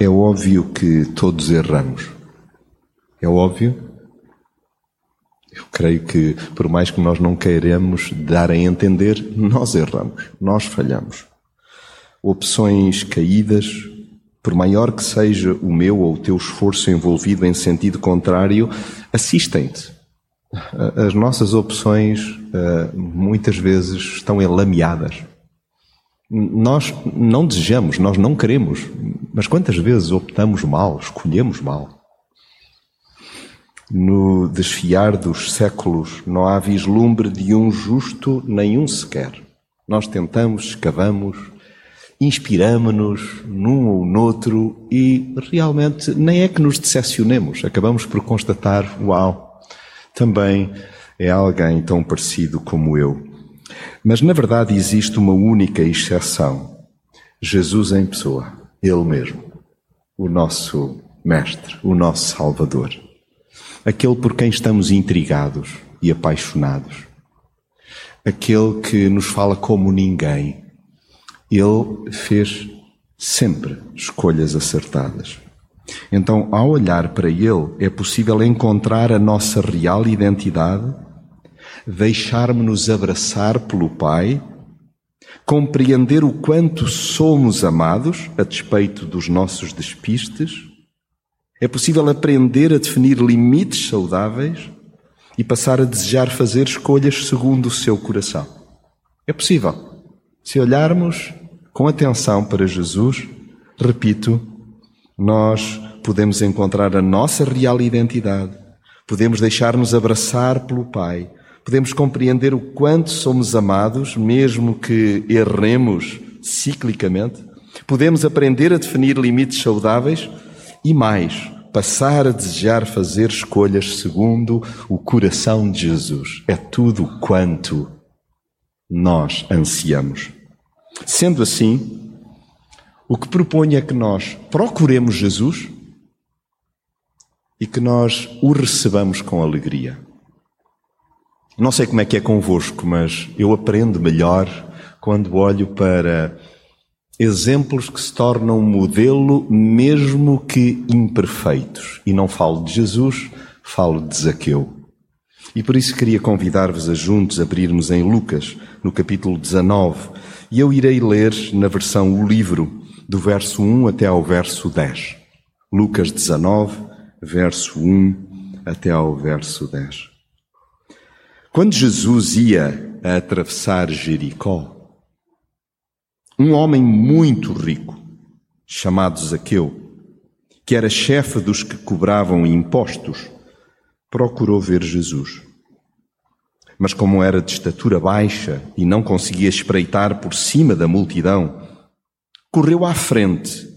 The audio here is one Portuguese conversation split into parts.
É óbvio que todos erramos. É óbvio. Eu creio que, por mais que nós não queiramos dar a entender, nós erramos, nós falhamos. Opções caídas, por maior que seja o meu ou o teu esforço envolvido em sentido contrário, assistem-te. As nossas opções eh, muitas vezes estão enlameadas. Nós não desejamos, nós não queremos, mas quantas vezes optamos mal, escolhemos mal? No desfiar dos séculos não há vislumbre de um justo nenhum sequer. Nós tentamos, escavamos, inspiramos-nos num ou noutro e realmente nem é que nos decepcionemos. Acabamos por constatar, uau, também é alguém tão parecido como eu. Mas na verdade existe uma única exceção. Jesus em pessoa, Ele mesmo, o nosso Mestre, o nosso Salvador aquele por quem estamos intrigados e apaixonados, aquele que nos fala como ninguém. Ele fez sempre escolhas acertadas. Então, ao olhar para ele, é possível encontrar a nossa real identidade, deixarmos-nos abraçar pelo Pai, compreender o quanto somos amados a despeito dos nossos despistes é possível aprender a definir limites saudáveis e passar a desejar fazer escolhas segundo o seu coração. É possível. Se olharmos com atenção para Jesus, repito, nós podemos encontrar a nossa real identidade, podemos deixar-nos abraçar pelo Pai, podemos compreender o quanto somos amados, mesmo que erremos ciclicamente, podemos aprender a definir limites saudáveis e mais, passar a desejar fazer escolhas segundo o coração de Jesus. É tudo quanto nós ansiamos. Sendo assim, o que proponho é que nós procuremos Jesus e que nós o recebamos com alegria. Não sei como é que é convosco, mas eu aprendo melhor quando olho para exemplos que se tornam modelo, mesmo que imperfeitos. E não falo de Jesus, falo de Zaqueu. E por isso queria convidar-vos a juntos abrirmos em Lucas, no capítulo 19, e eu irei ler na versão o livro, do verso 1 até ao verso 10. Lucas 19, verso 1 até ao verso 10. Quando Jesus ia a atravessar Jericó, um homem muito rico, chamado Zaqueu, que era chefe dos que cobravam impostos, procurou ver Jesus. Mas, como era de estatura baixa e não conseguia espreitar por cima da multidão, correu à frente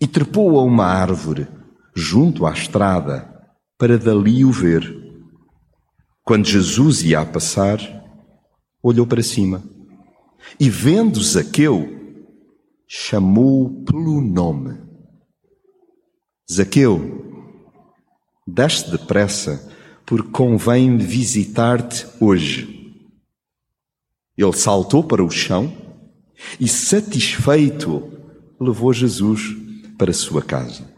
e trepou a uma árvore junto à estrada para dali o ver. Quando Jesus ia a passar, olhou para cima e, vendo Zaqueu, chamou-o pelo nome. Zaqueu, desce depressa, porque convém visitar-te hoje. Ele saltou para o chão e, satisfeito, levou Jesus para sua casa.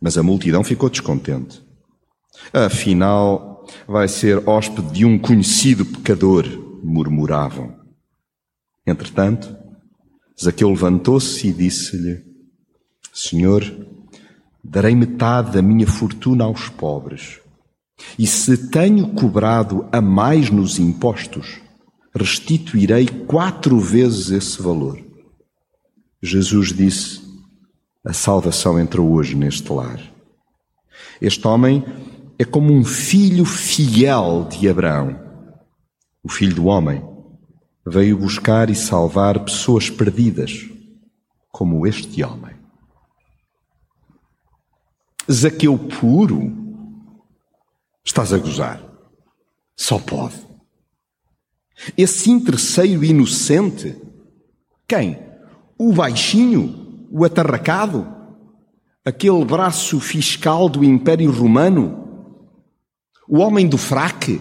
Mas a multidão ficou descontente. Afinal, vai ser hóspede de um conhecido pecador, murmuravam. Entretanto, Zaqueu levantou-se e disse-lhe: Senhor, darei metade da minha fortuna aos pobres. E se tenho cobrado a mais nos impostos, restituirei quatro vezes esse valor. Jesus disse: A salvação entrou hoje neste lar. Este homem é como um filho fiel de Abraão, o filho do homem veio buscar e salvar pessoas perdidas, como este homem. Zaqueu puro, estás a gozar. Só pode. Esse interesseiro inocente, quem? O baixinho, o atarracado, aquele braço fiscal do Império Romano, o homem do fraque,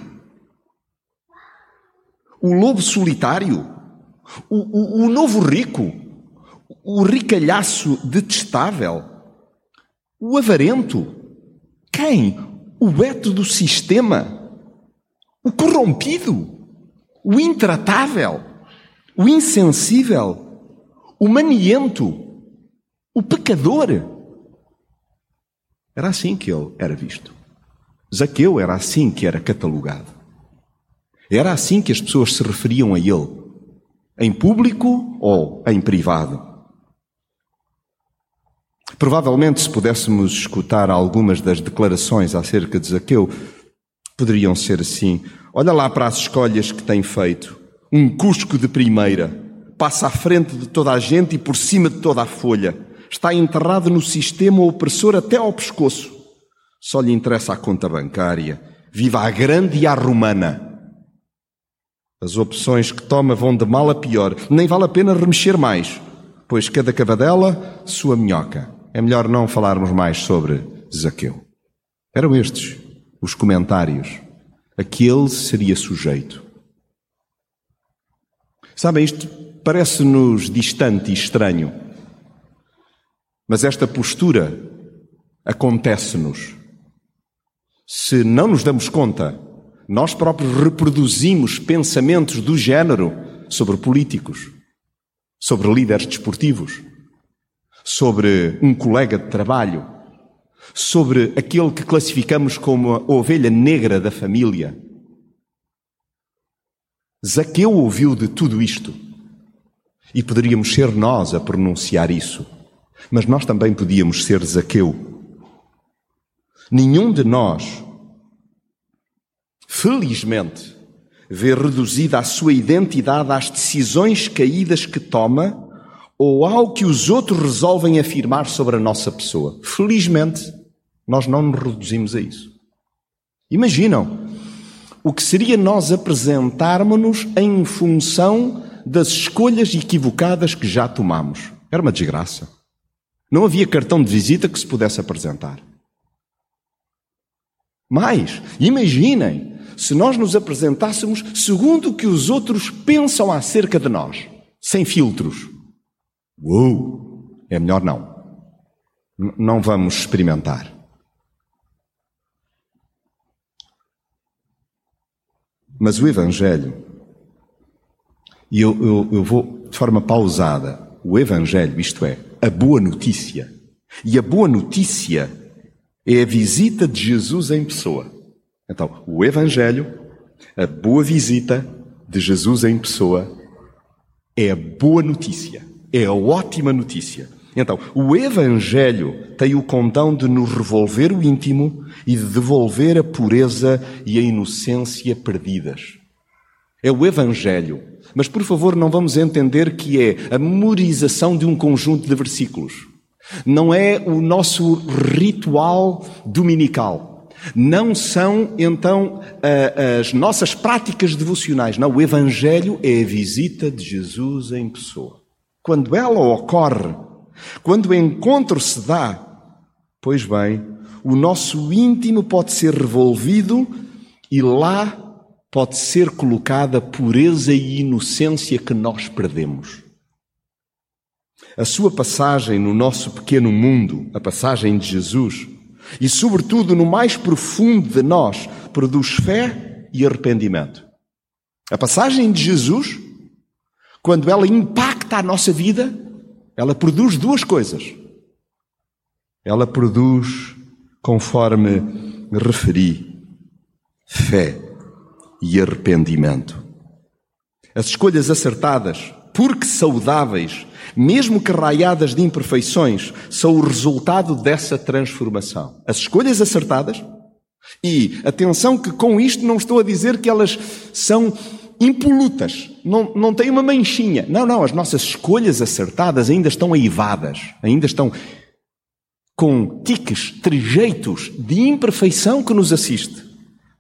o lobo solitário, o, o, o novo rico, o ricalhaço detestável, o avarento. Quem? O veto do sistema, o corrompido, o intratável, o insensível, o maniento, o pecador. Era assim que ele era visto. Zaqueu era assim que era catalogado. Era assim que as pessoas se referiam a ele, em público ou em privado. Provavelmente, se pudéssemos escutar algumas das declarações acerca de Zaqueu, poderiam ser assim: olha lá para as escolhas que tem feito. Um cusco de primeira, passa à frente de toda a gente e por cima de toda a folha. Está enterrado no sistema opressor até ao pescoço. Só lhe interessa a conta bancária. Viva a grande e a romana. As opções que toma vão de mal a pior. Nem vale a pena remexer mais, pois cada cavadela, sua minhoca. É melhor não falarmos mais sobre Zaqueu. Eram estes os comentários. Aquele seria sujeito. Sabem, isto parece-nos distante e estranho, mas esta postura acontece-nos. Se não nos damos conta, nós próprios reproduzimos pensamentos do género sobre políticos, sobre líderes desportivos, sobre um colega de trabalho, sobre aquele que classificamos como a ovelha negra da família. Zaqueu ouviu de tudo isto e poderíamos ser nós a pronunciar isso, mas nós também podíamos ser Zaqueu. Nenhum de nós felizmente, vê reduzida a sua identidade às decisões caídas que toma ou ao que os outros resolvem afirmar sobre a nossa pessoa. Felizmente, nós não nos reduzimos a isso. Imaginam o que seria nós apresentarmos-nos em função das escolhas equivocadas que já tomamos. Era uma desgraça. Não havia cartão de visita que se pudesse apresentar. Mas, imaginem se nós nos apresentássemos segundo o que os outros pensam acerca de nós, sem filtros. Uou! É melhor não. N não vamos experimentar. Mas o Evangelho, e eu, eu, eu vou de forma pausada, o Evangelho, isto é, a boa notícia. E a boa notícia é a visita de Jesus em pessoa. Então, o Evangelho, a boa visita de Jesus em pessoa, é a boa notícia, é a ótima notícia. Então, o Evangelho tem o condão de nos revolver o íntimo e de devolver a pureza e a inocência perdidas. É o Evangelho. Mas, por favor, não vamos entender que é a memorização de um conjunto de versículos. Não é o nosso ritual dominical. Não são, então, as nossas práticas devocionais. Não, o Evangelho é a visita de Jesus em pessoa. Quando ela ocorre, quando o encontro se dá, pois bem, o nosso íntimo pode ser revolvido e lá pode ser colocada a pureza e inocência que nós perdemos. A sua passagem no nosso pequeno mundo, a passagem de Jesus, e, sobretudo, no mais profundo de nós, produz fé e arrependimento. A passagem de Jesus, quando ela impacta a nossa vida, ela produz duas coisas. Ela produz, conforme referi, fé e arrependimento. As escolhas acertadas, porque saudáveis, mesmo que raiadas de imperfeições, são o resultado dessa transformação. As escolhas acertadas, e atenção que com isto não estou a dizer que elas são impolutas, não, não têm uma manchinha. Não, não, as nossas escolhas acertadas ainda estão aivadas, ainda estão com tiques, trejeitos de imperfeição que nos assiste.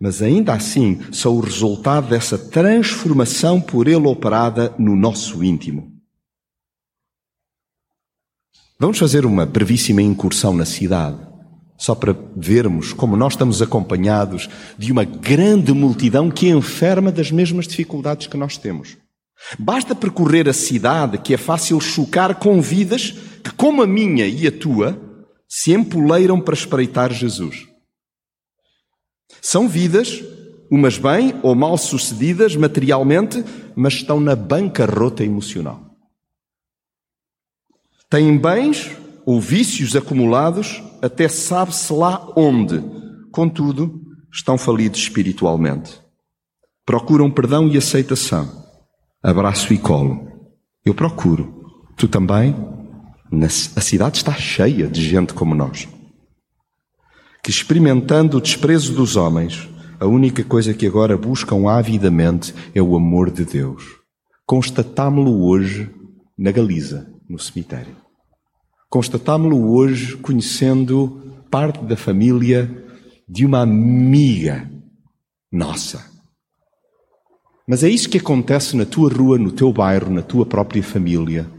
Mas ainda assim são o resultado dessa transformação por Ele operada no nosso íntimo. Vamos fazer uma brevíssima incursão na cidade, só para vermos como nós estamos acompanhados de uma grande multidão que enferma das mesmas dificuldades que nós temos. Basta percorrer a cidade que é fácil chocar com vidas que, como a minha e a tua, se empoleiram para espreitar Jesus. São vidas, umas bem ou mal sucedidas materialmente, mas estão na bancarrota emocional. Têm bens ou vícios acumulados, até sabe-se lá onde. Contudo, estão falidos espiritualmente. Procuram perdão e aceitação, abraço e colo. Eu procuro. Tu também? A cidade está cheia de gente como nós. Que experimentando o desprezo dos homens, a única coisa que agora buscam avidamente é o amor de Deus. Constatámo-lo hoje na Galiza, no cemitério. Constatámo-lo hoje conhecendo parte da família de uma amiga nossa. Mas é isso que acontece na tua rua, no teu bairro, na tua própria família,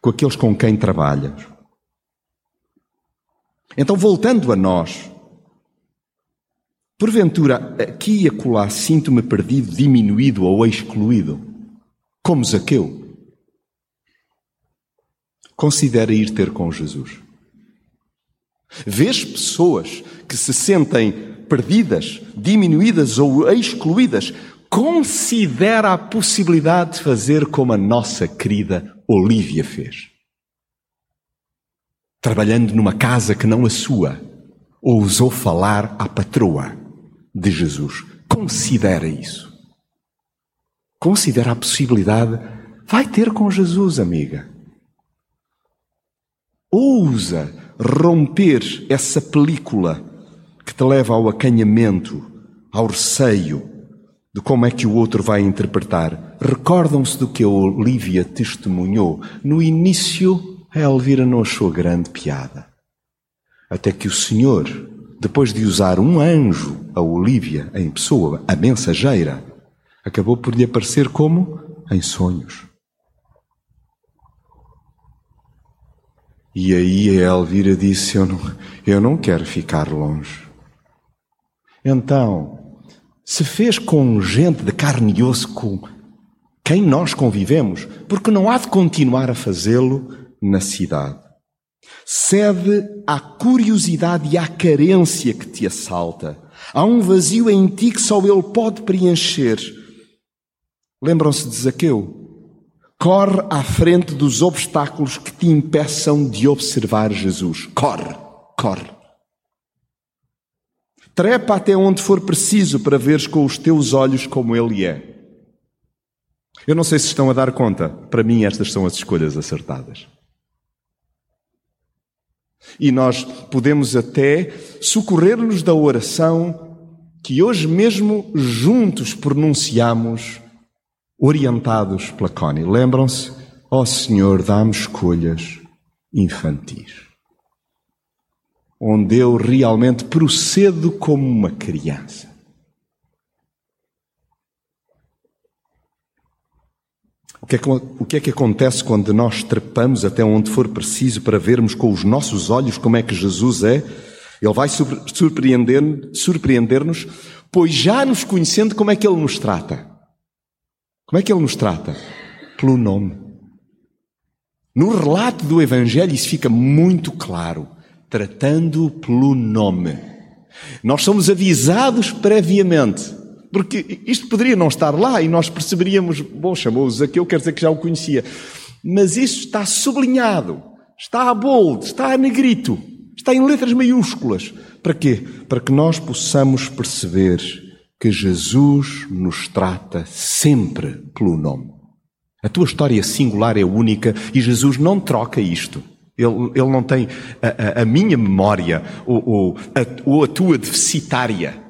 com aqueles com quem trabalhas. Então, voltando a nós, porventura aqui e acolá sinto-me perdido, diminuído ou excluído, como Zaqueu. Considera ir ter com Jesus. Vês pessoas que se sentem perdidas, diminuídas ou excluídas. Considera a possibilidade de fazer como a nossa querida Olívia fez. Trabalhando numa casa que não a sua, ousou falar à patroa de Jesus. Considera isso. Considera a possibilidade. Vai ter com Jesus, amiga ousa romper essa película que te leva ao acanhamento, ao receio de como é que o outro vai interpretar. Recordam-se do que a Olivia testemunhou. No início, a Elvira não achou grande piada. Até que o Senhor, depois de usar um anjo, a Olivia, em pessoa, a mensageira, acabou por lhe aparecer como em sonhos. E aí a Elvira disse: eu não, eu não quero ficar longe. Então, se fez com gente de carne e osso com quem nós convivemos, porque não há de continuar a fazê-lo na cidade. Cede à curiosidade e à carência que te assalta. Há um vazio em ti que só ele pode preencher. Lembram-se de Zaqueu? Corre à frente dos obstáculos que te impeçam de observar Jesus. Corre, corre. Trepa até onde for preciso para veres com os teus olhos como Ele é. Eu não sei se estão a dar conta. Para mim, estas são as escolhas acertadas. E nós podemos até socorrer-nos da oração que hoje mesmo juntos pronunciamos orientados pela Connie. Lembram-se? Ó oh, Senhor, dá-me escolhas infantis. Onde eu realmente procedo como uma criança. O que, é que, o que é que acontece quando nós trepamos até onde for preciso para vermos com os nossos olhos como é que Jesus é? Ele vai surpreender-nos, surpreender pois já nos conhecendo como é que Ele nos trata. Como é que ele nos trata? Pelo nome. No relato do Evangelho isso fica muito claro. Tratando pelo nome. Nós somos avisados previamente. Porque isto poderia não estar lá e nós perceberíamos, bom, chamou-os aqui, eu quero dizer que já o conhecia. Mas isso está sublinhado, está a bold, está a negrito, está em letras maiúsculas. Para quê? Para que nós possamos perceber que Jesus nos trata sempre pelo nome. A tua história singular é única e Jesus não troca isto. Ele, ele não tem a, a, a minha memória ou, ou, a, ou a tua deficitária.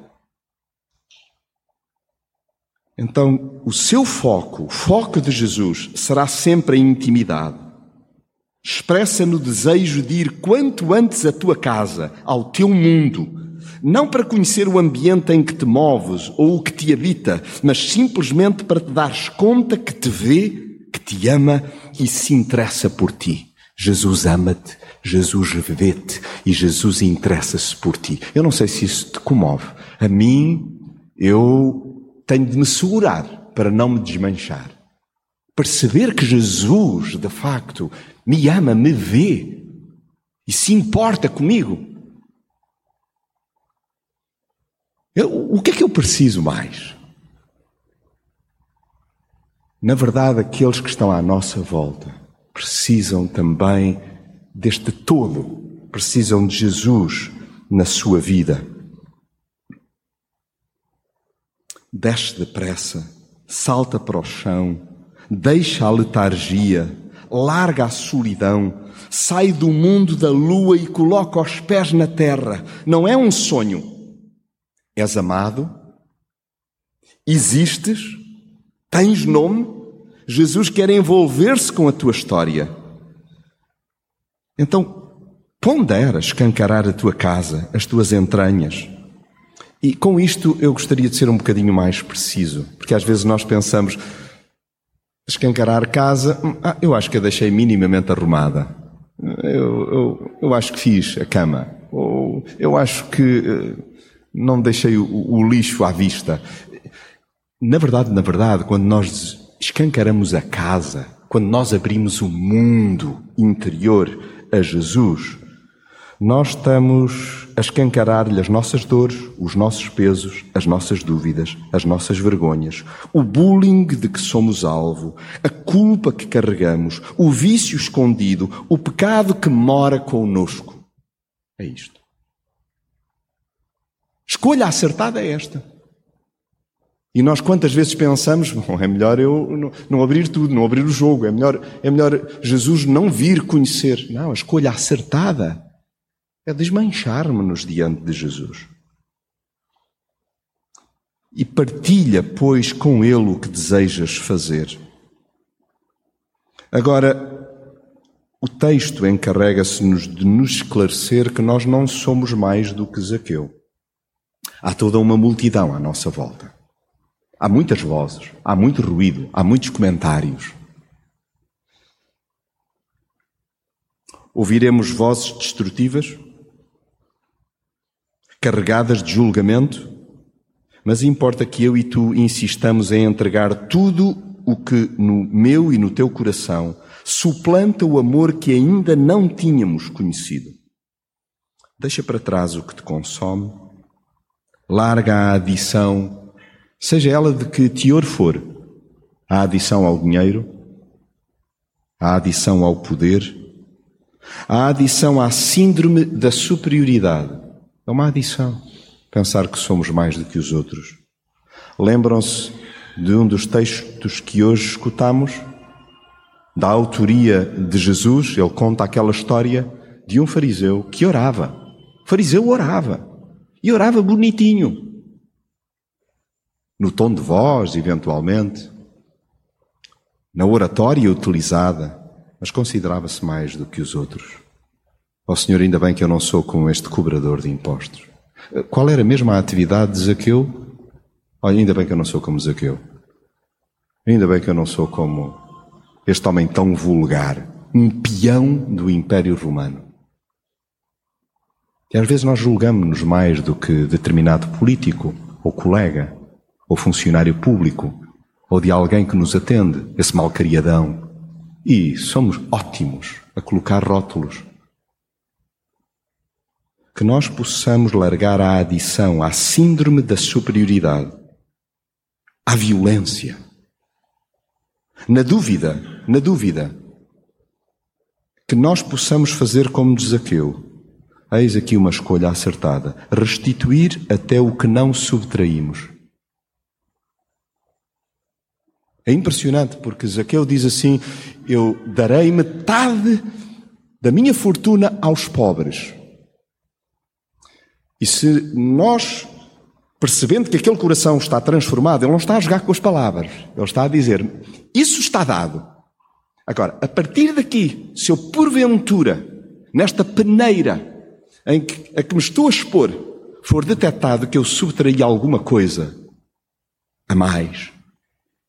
Então, o seu foco, o foco de Jesus, será sempre a intimidade. Expressa no desejo de ir quanto antes à tua casa, ao teu mundo, não para conhecer o ambiente em que te moves ou o que te habita, mas simplesmente para te dares conta que te vê, que te ama e se interessa por ti. Jesus ama-te, Jesus vê-te e Jesus interessa-se por ti. Eu não sei se isso te comove. A mim, eu tenho de me segurar para não me desmanchar. Perceber que Jesus, de facto, me ama, me vê e se importa comigo. Eu, o que é que eu preciso mais? Na verdade, aqueles que estão à nossa volta precisam também deste todo, precisam de Jesus na sua vida. Desce depressa, salta para o chão, deixa a letargia, larga a solidão, sai do mundo da lua e coloca os pés na terra. Não é um sonho. És amado, existes, Tens nome? Jesus quer envolver-se com a tua história. Então, pondera escancarar a tua casa, as tuas entranhas. E com isto eu gostaria de ser um bocadinho mais preciso, porque às vezes nós pensamos, escancarar casa, hum, ah, eu acho que a deixei minimamente arrumada. Eu, eu, eu acho que fiz a cama. Ou eu acho que eh, não deixei o, o lixo à vista. Na verdade, na verdade, quando nós escancaramos a casa, quando nós abrimos o mundo interior a Jesus, nós estamos a escancarar-lhe as nossas dores, os nossos pesos, as nossas dúvidas, as nossas vergonhas, o bullying de que somos alvo, a culpa que carregamos, o vício escondido, o pecado que mora conosco. É isto. Escolha acertada é esta. E nós quantas vezes pensamos, bom, é melhor eu não, abrir tudo, não abrir o jogo, é melhor, é melhor Jesus não vir conhecer. Não, a escolha acertada é desmanchar-me-nos diante de Jesus. E partilha, pois, com Ele o que desejas fazer. Agora, o texto encarrega-se-nos de nos esclarecer que nós não somos mais do que Zaqueu. Há toda uma multidão à nossa volta. Há muitas vozes, há muito ruído, há muitos comentários. Ouviremos vozes destrutivas, carregadas de julgamento, mas importa que eu e tu insistamos em entregar tudo o que no meu e no teu coração suplanta o amor que ainda não tínhamos conhecido. Deixa para trás o que te consome, larga a adição seja ela de que teor for, a adição ao dinheiro, a adição ao poder, a adição à síndrome da superioridade. É uma adição. Pensar que somos mais do que os outros. Lembram-se de um dos textos que hoje escutamos? Da autoria de Jesus, ele conta aquela história de um fariseu que orava. O fariseu orava. E orava bonitinho no tom de voz, eventualmente, na oratória utilizada, mas considerava-se mais do que os outros. Ó oh, Senhor, ainda bem que eu não sou como este cobrador de impostos. Qual era mesmo a atividade de Zaqueu? Olha, ainda bem que eu não sou como Zaqueu. Ainda bem que eu não sou como este homem tão vulgar, um peão do Império Romano. E às vezes nós julgamos-nos mais do que determinado político ou colega ou funcionário público, ou de alguém que nos atende, esse malcriadão. E somos ótimos a colocar rótulos. Que nós possamos largar a adição à síndrome da superioridade, à violência. Na dúvida, na dúvida, que nós possamos fazer como Zaqueu. Eis aqui uma escolha acertada: restituir até o que não subtraímos. É impressionante porque Zaqueu diz assim: Eu darei metade da minha fortuna aos pobres. E se nós, percebendo que aquele coração está transformado, ele não está a jogar com as palavras, ele está a dizer: Isso está dado. Agora, a partir daqui, se eu porventura, nesta peneira em que, a que me estou a expor, for detectado que eu subtraí alguma coisa a mais,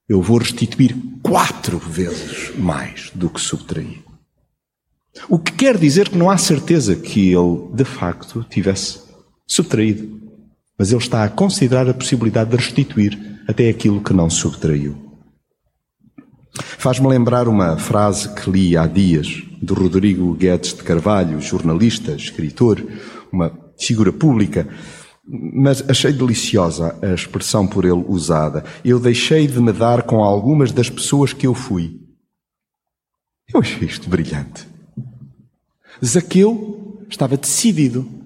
eu vou restituir quatro vezes mais do que subtraí. O que quer dizer que não há certeza que ele, de facto, tivesse subtraído. Mas ele está a considerar a possibilidade de restituir até aquilo que não subtraiu. Faz-me lembrar uma frase que li há dias do Rodrigo Guedes de Carvalho, jornalista, escritor, uma figura pública, mas achei deliciosa a expressão por ele usada. Eu deixei de me dar com algumas das pessoas que eu fui. Eu achei isto brilhante. Zaqueu estava decidido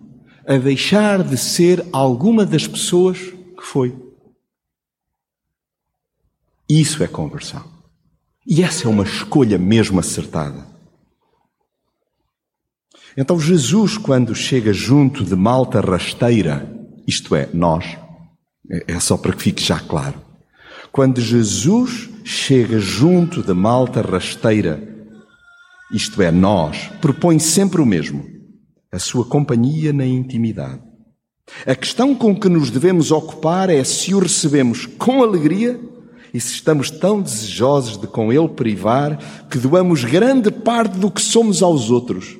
a deixar de ser alguma das pessoas que foi. Isso é conversão. E essa é uma escolha mesmo acertada. Então, Jesus, quando chega junto de malta rasteira, isto é, nós, é, é só para que fique já claro. Quando Jesus chega junto de malta rasteira, isto é, nós, propõe sempre o mesmo: a sua companhia na intimidade. A questão com que nos devemos ocupar é se o recebemos com alegria e se estamos tão desejosos de com ele privar que doamos grande parte do que somos aos outros.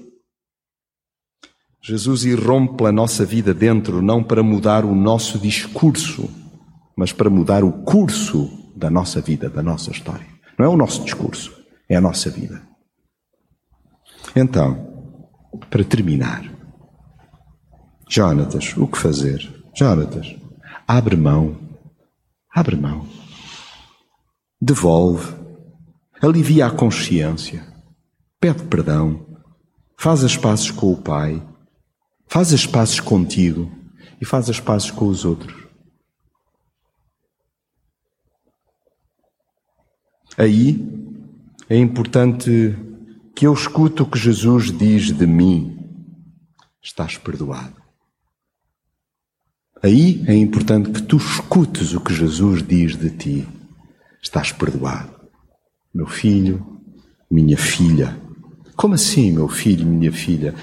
Jesus irrompe a nossa vida dentro não para mudar o nosso discurso, mas para mudar o curso da nossa vida, da nossa história. Não é o nosso discurso, é a nossa vida. Então, para terminar, Jonatas, o que fazer? Jonatas, abre mão, abre mão, devolve, alivia a consciência, pede perdão, faz as pazes com o Pai, faz as pazes contigo e faz as pazes com os outros. Aí é importante que eu escuto o que Jesus diz de mim, estás perdoado. Aí é importante que tu escutes o que Jesus diz de ti, estás perdoado. Meu filho, minha filha. Como assim, meu filho, minha filha?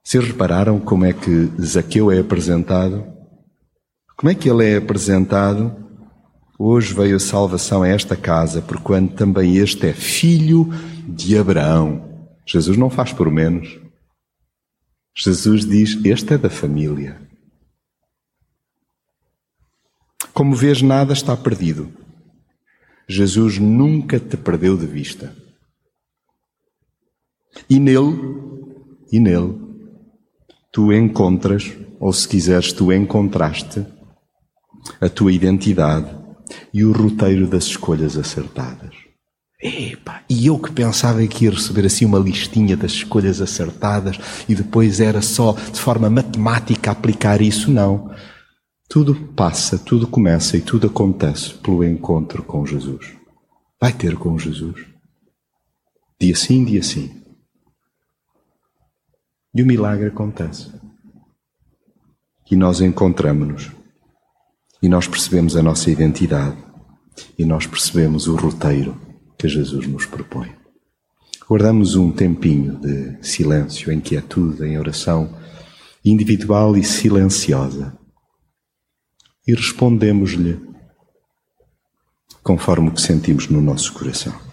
Vocês repararam como é que Zaqueu é apresentado? Como é que ele é apresentado? Hoje veio a salvação a esta casa, porquanto também este é filho de Abraão. Jesus não faz por menos. Jesus diz: Este é da família. Como vês, nada está perdido. Jesus nunca te perdeu de vista. E nele, e nele, tu encontras, ou se quiseres, tu encontraste a tua identidade e o roteiro das escolhas acertadas. Epa, e eu que pensava que ia receber assim uma listinha das escolhas acertadas e depois era só de forma matemática aplicar isso, não. Tudo passa, tudo começa e tudo acontece pelo encontro com Jesus. Vai ter com Jesus. Dia sim, dia sim. E o milagre acontece. E nós encontramos-nos e nós percebemos a nossa identidade e nós percebemos o roteiro que Jesus nos propõe. Guardamos um tempinho de silêncio, em quietude, em oração individual e silenciosa e respondemos-lhe conforme o que sentimos no nosso coração.